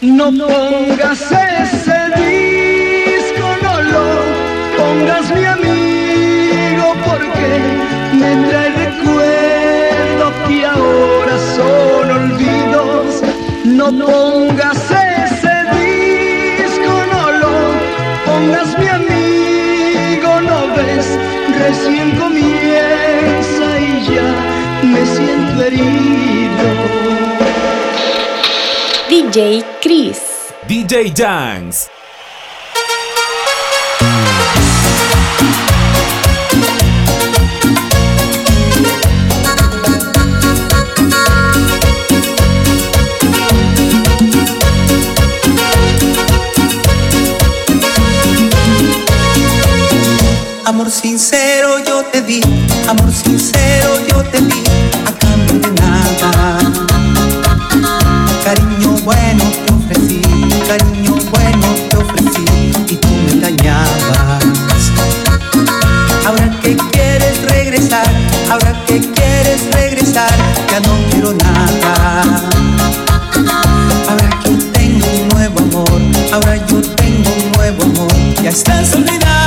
No pongas ese disco, no lo pongas mi amigo, porque me trae recuerdos que ahora son olvidos. No pongas ese disco, no lo pongas mi amigo, no ves, recién comienza y ya me siento herido. DJ DJ Dance. Amor sincero yo te di, amor sincero yo te di, a cambio de nada. año bueno te ofrecí y tú me engañabas. Ahora que quieres regresar, ahora que quieres regresar, ya no quiero nada. Ahora que tengo un nuevo amor, ahora yo tengo un nuevo amor, ya estás olvidado.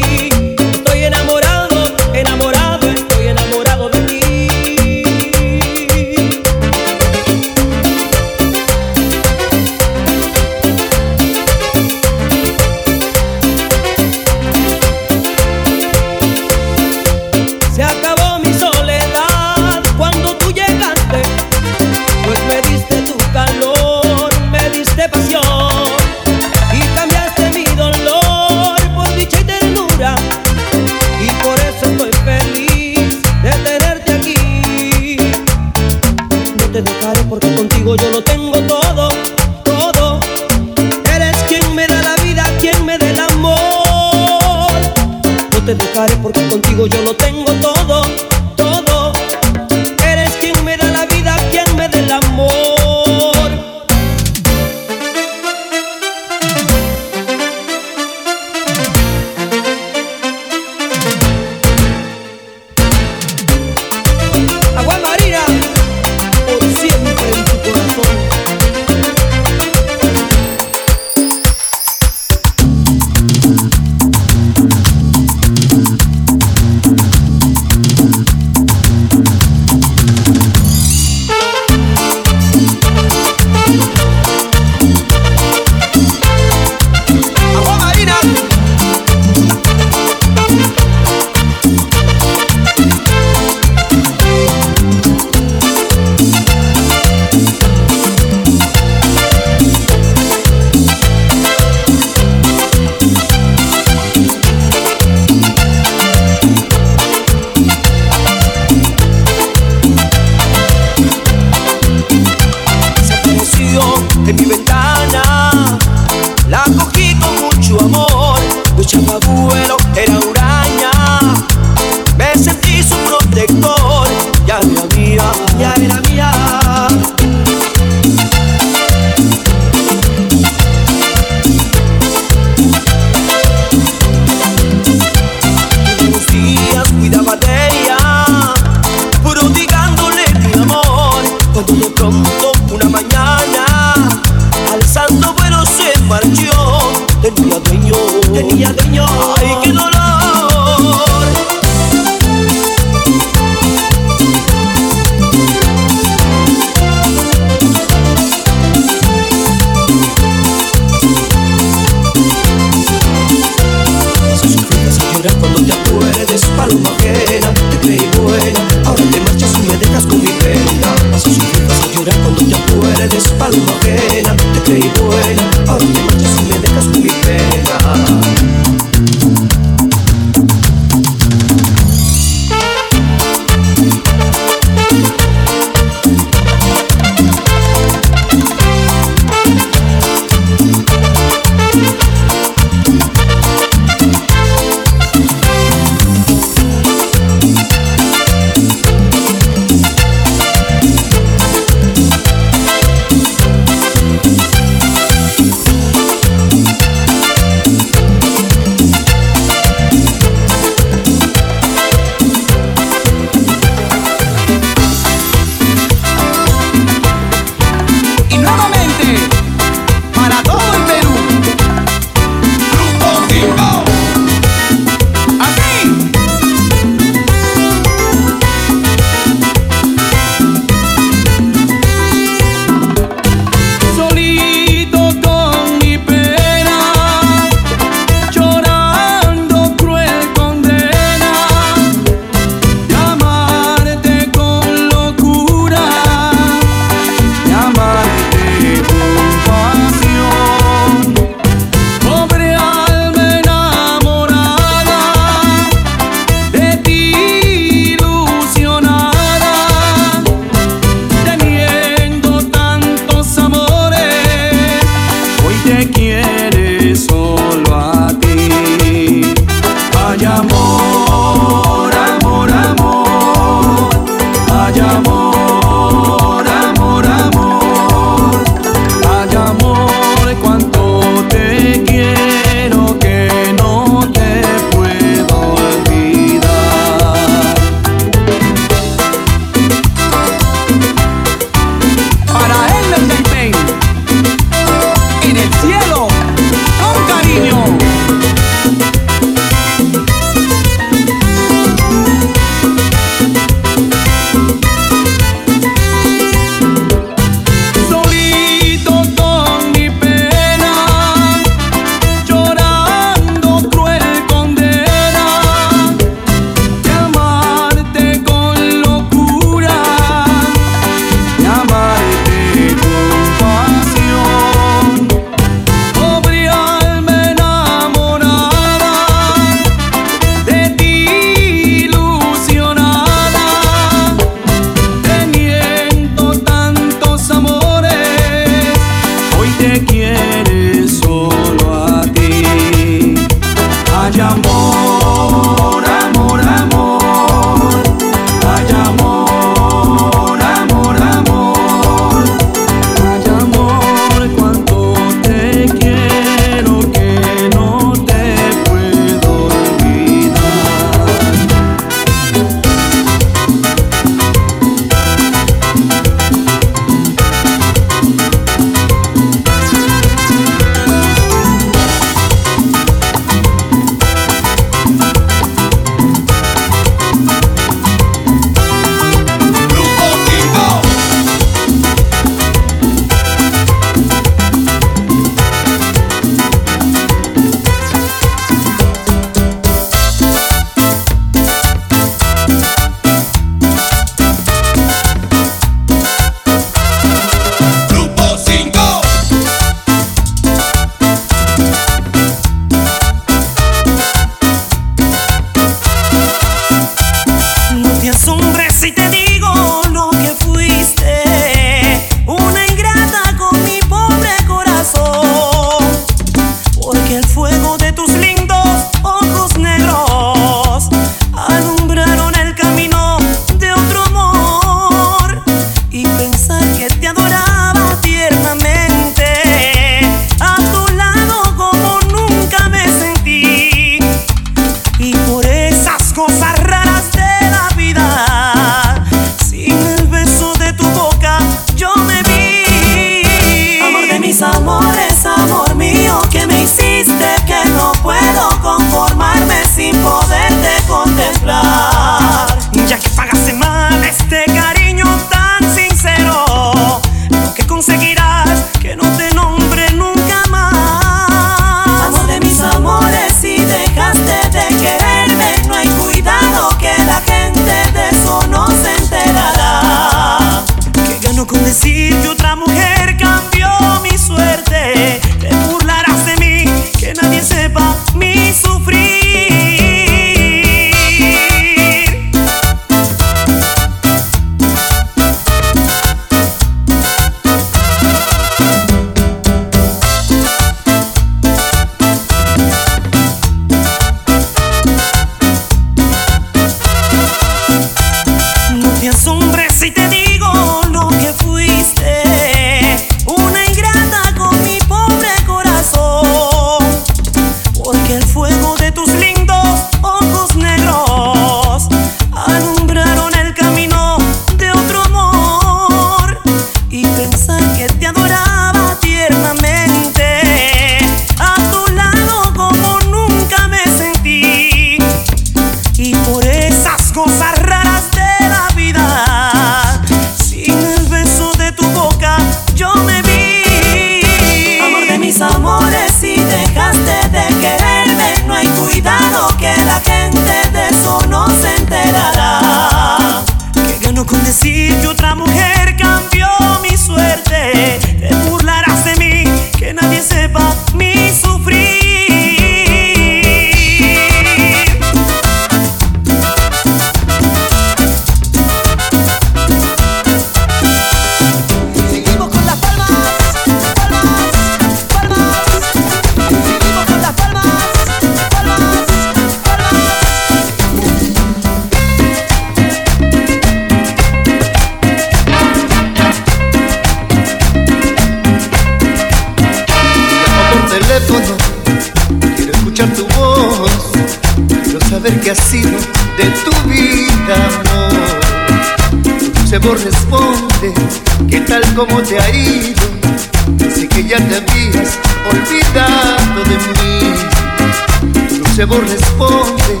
cebo responde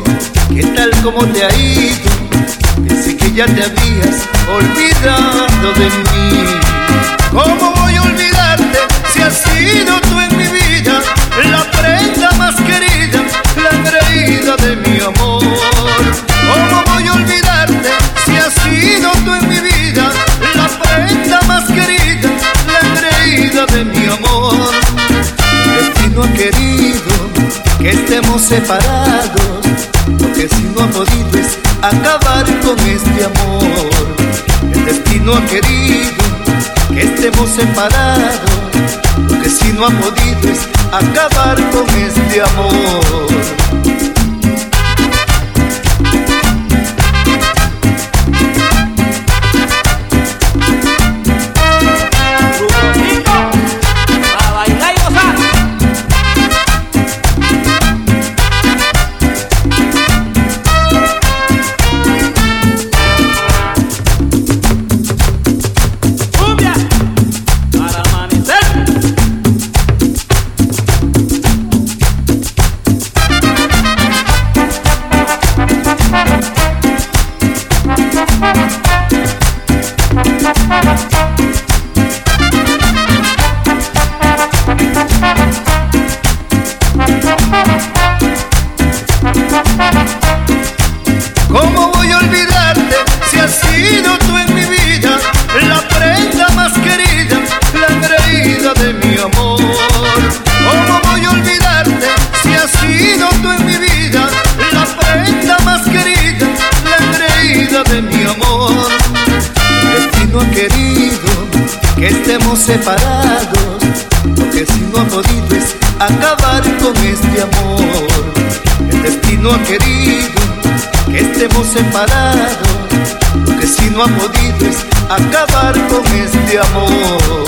que tal como te ha ido, pensé que ya te habías olvidado de mí. separados. Lo que si no ha podido es acabar con este amor. El destino ha querido que estemos separados. Lo que si no ha podido es acabar con este amor. separados, porque si no ha podido es acabar con este amor. El destino ha querido que estemos separados, porque si no ha podido es acabar con este amor.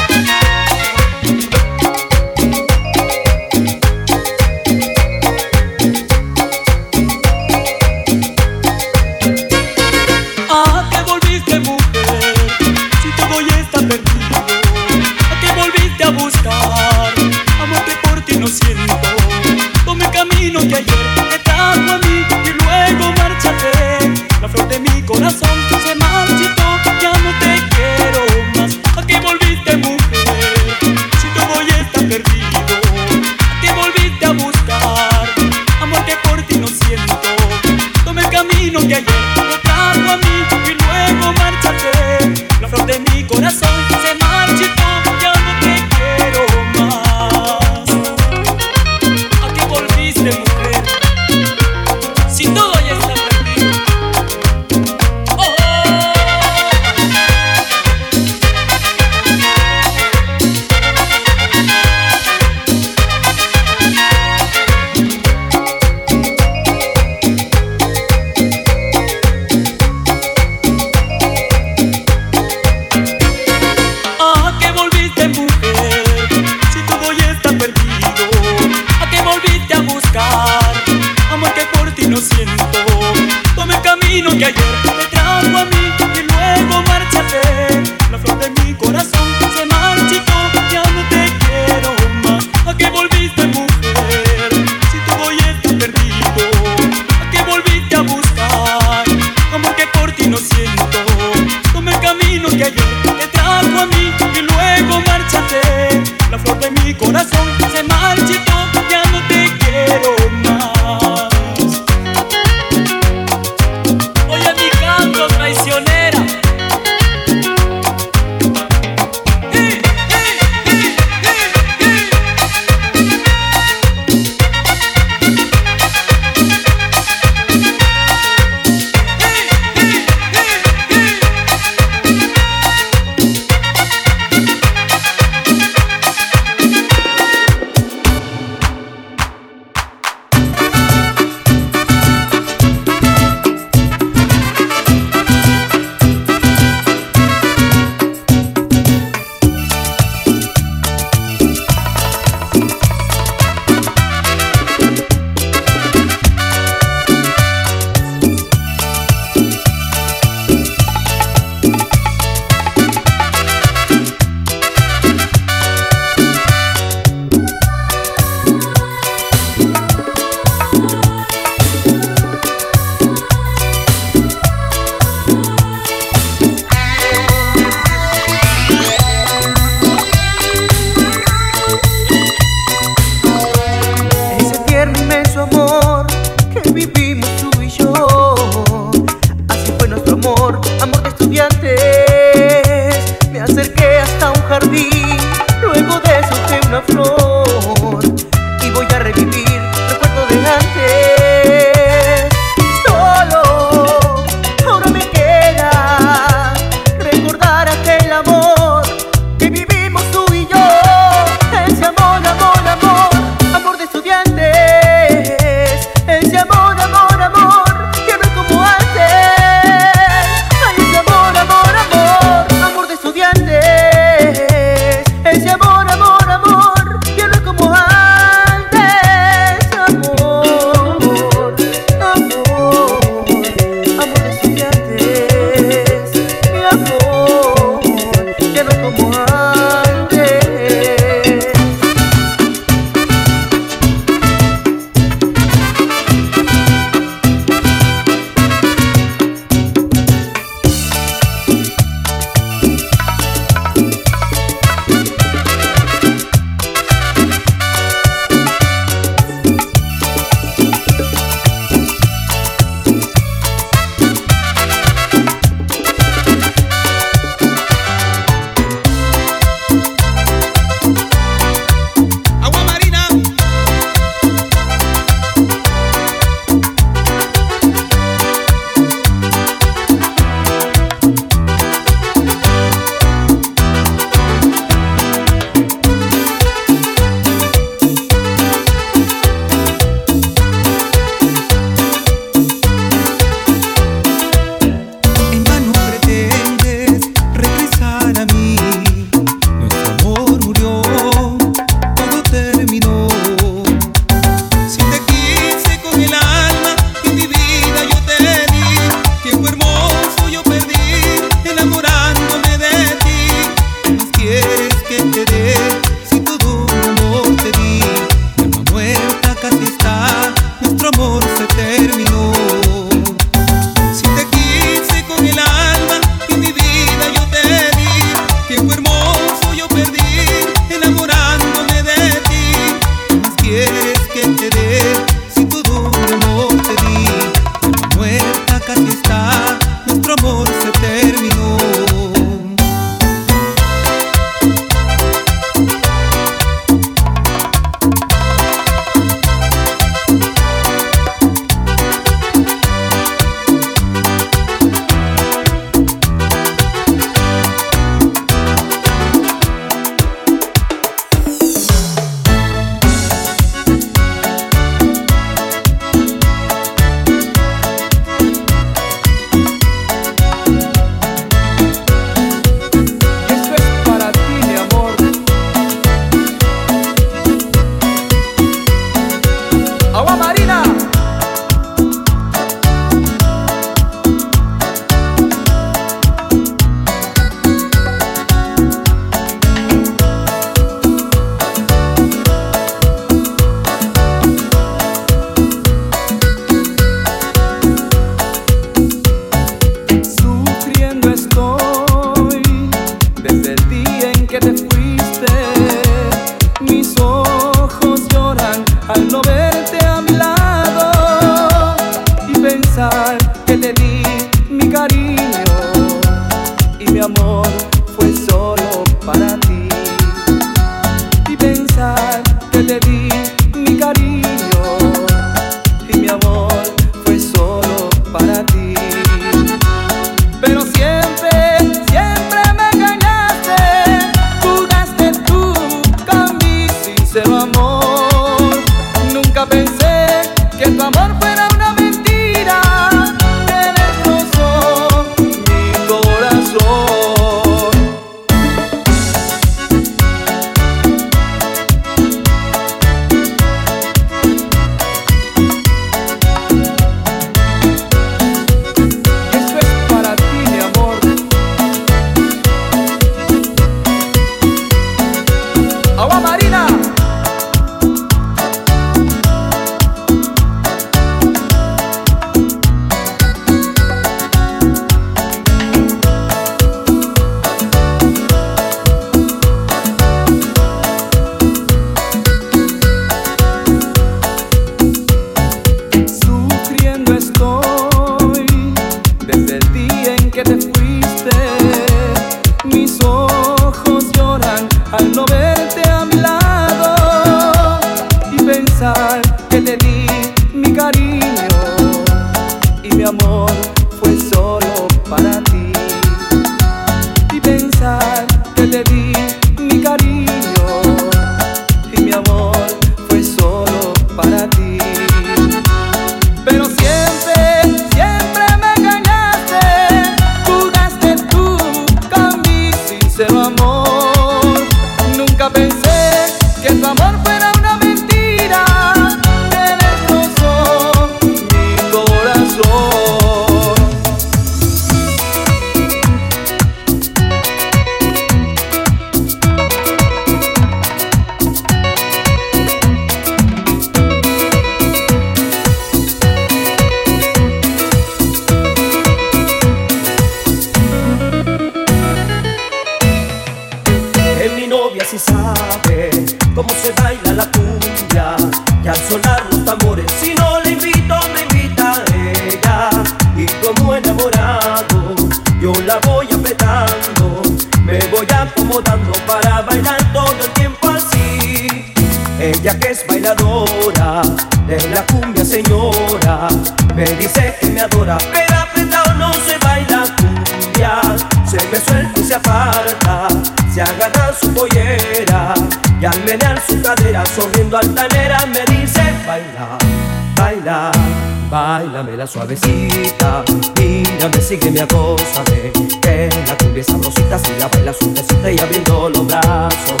Suavecita. Mírame, sígueme, acósame. Que la cumbia sabrosita si la baila suavecita y abriendo los brazos.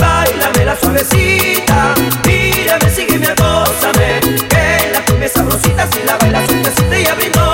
Bailame la suavecita. Mírame, sígueme, acósame. Que la cumbia sabrosita si la baila suavecita y abriendo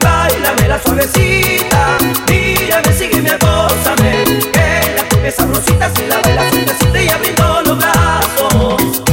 Bailame la suavecita. Mírame, sígueme, acósame. Que la cumbia sabrosita si la baila suavecita y abriendo los brazos.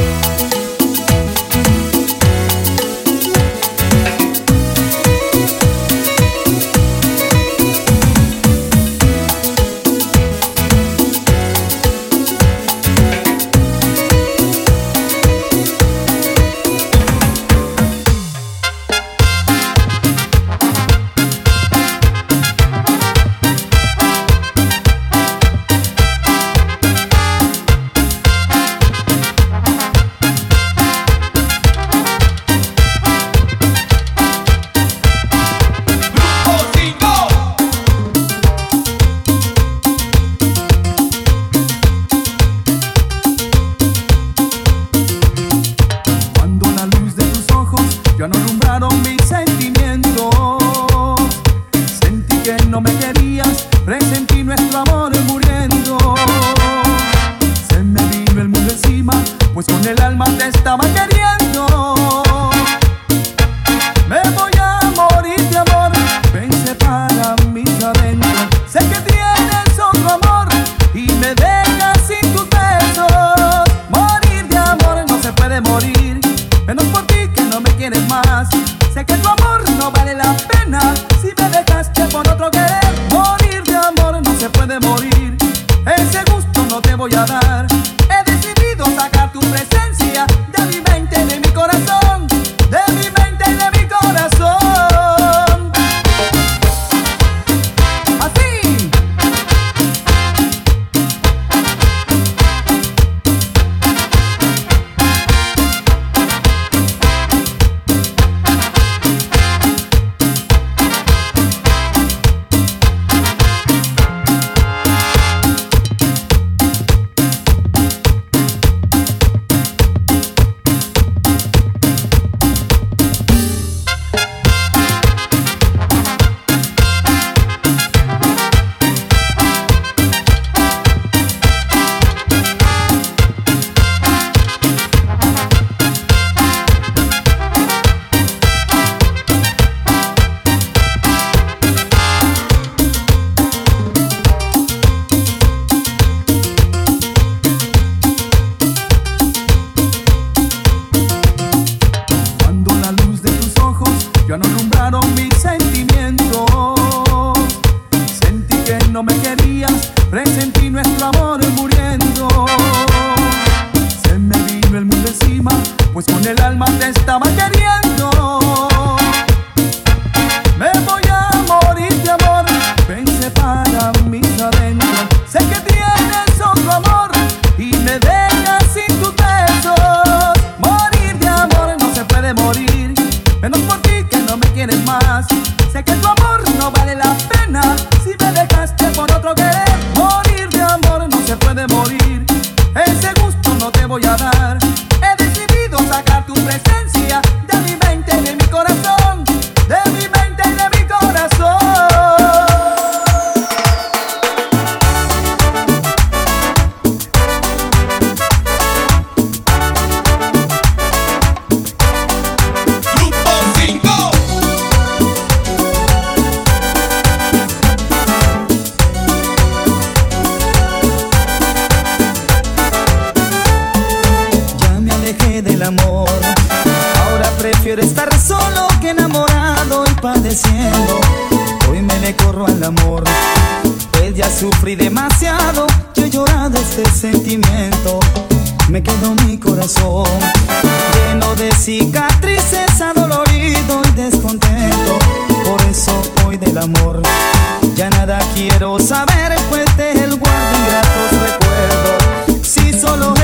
ese sentimiento me quedó mi corazón lleno de cicatrices, adolorido y descontento. Por eso hoy del amor ya nada quiero saber, pues de él guardo ingratos recuerdos. Si solo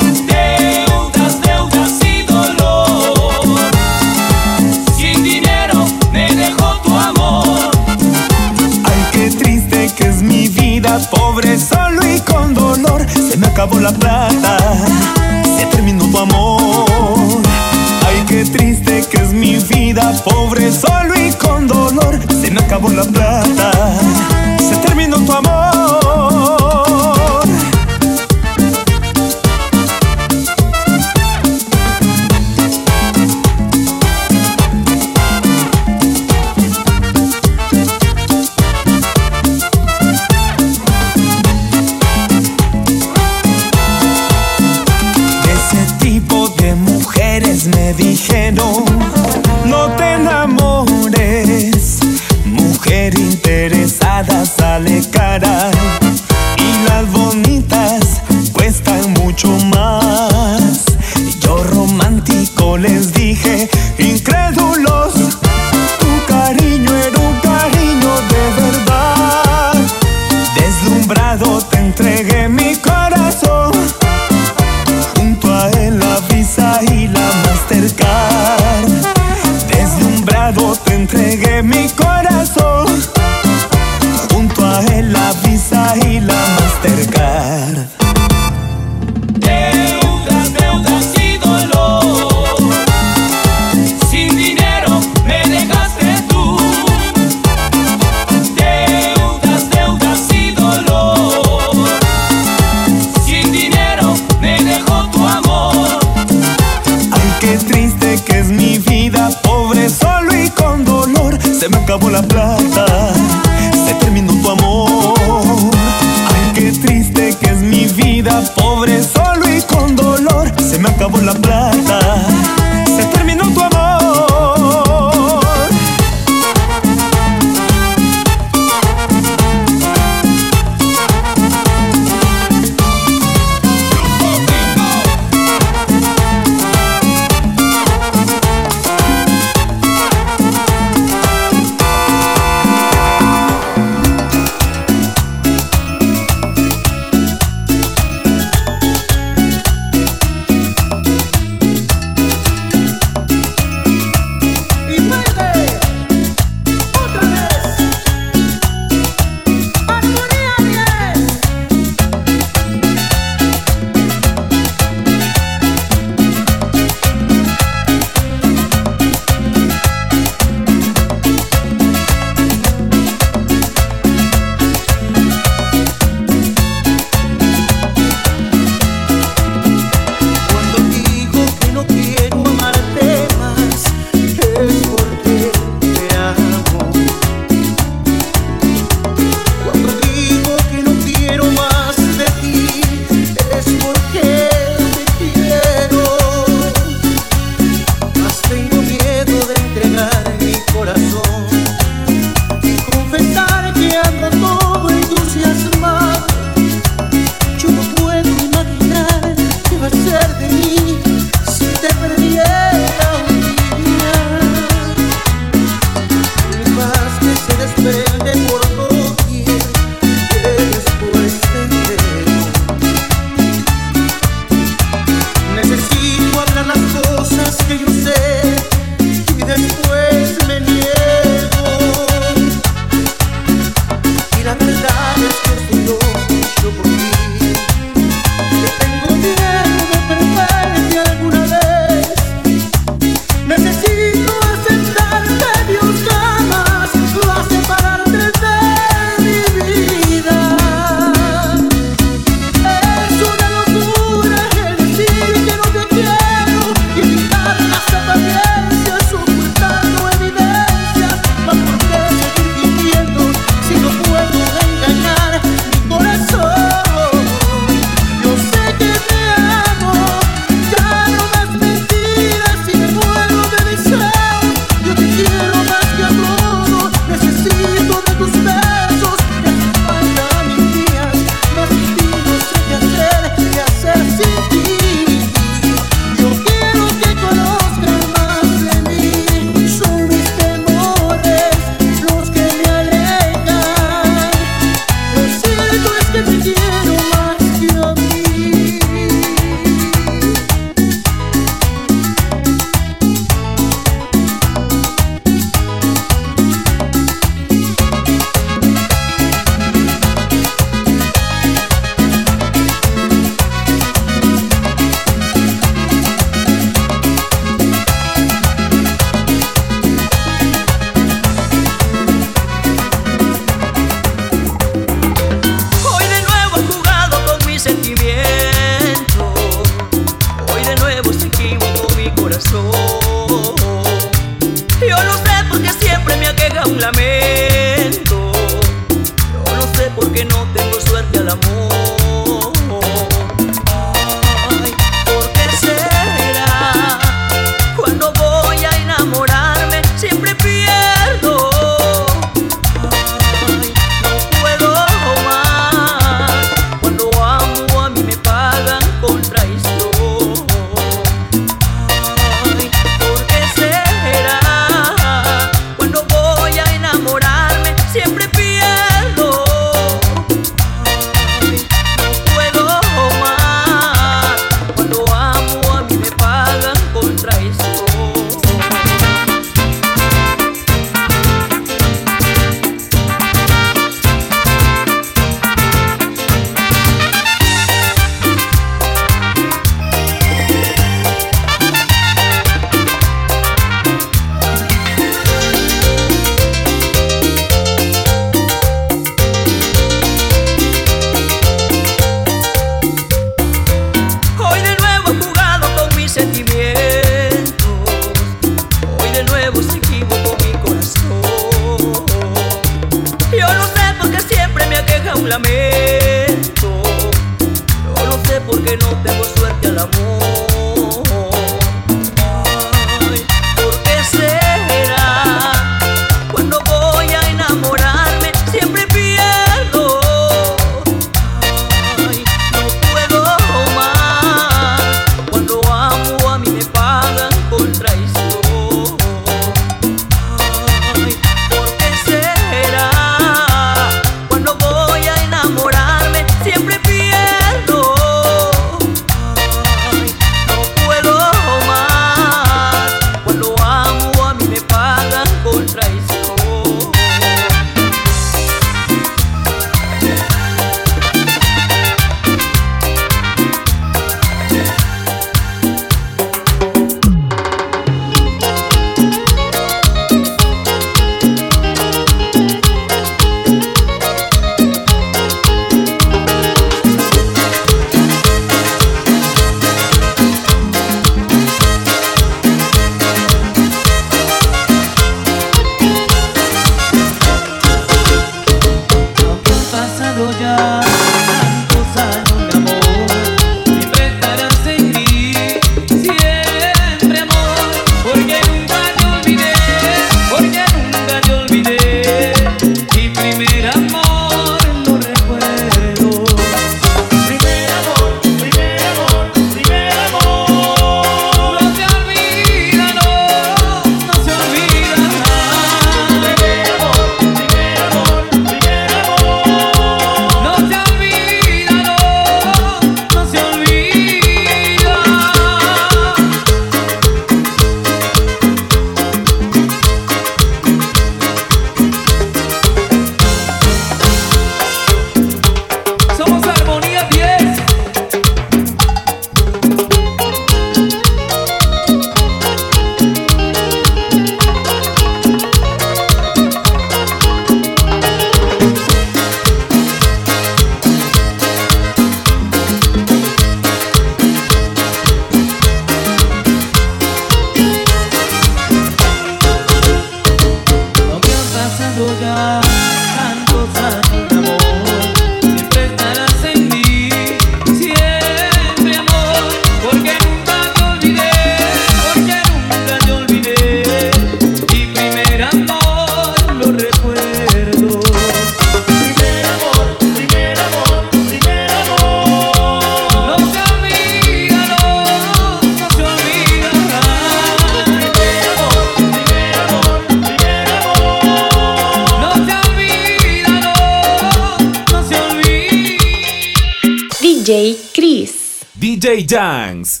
DJ Janks.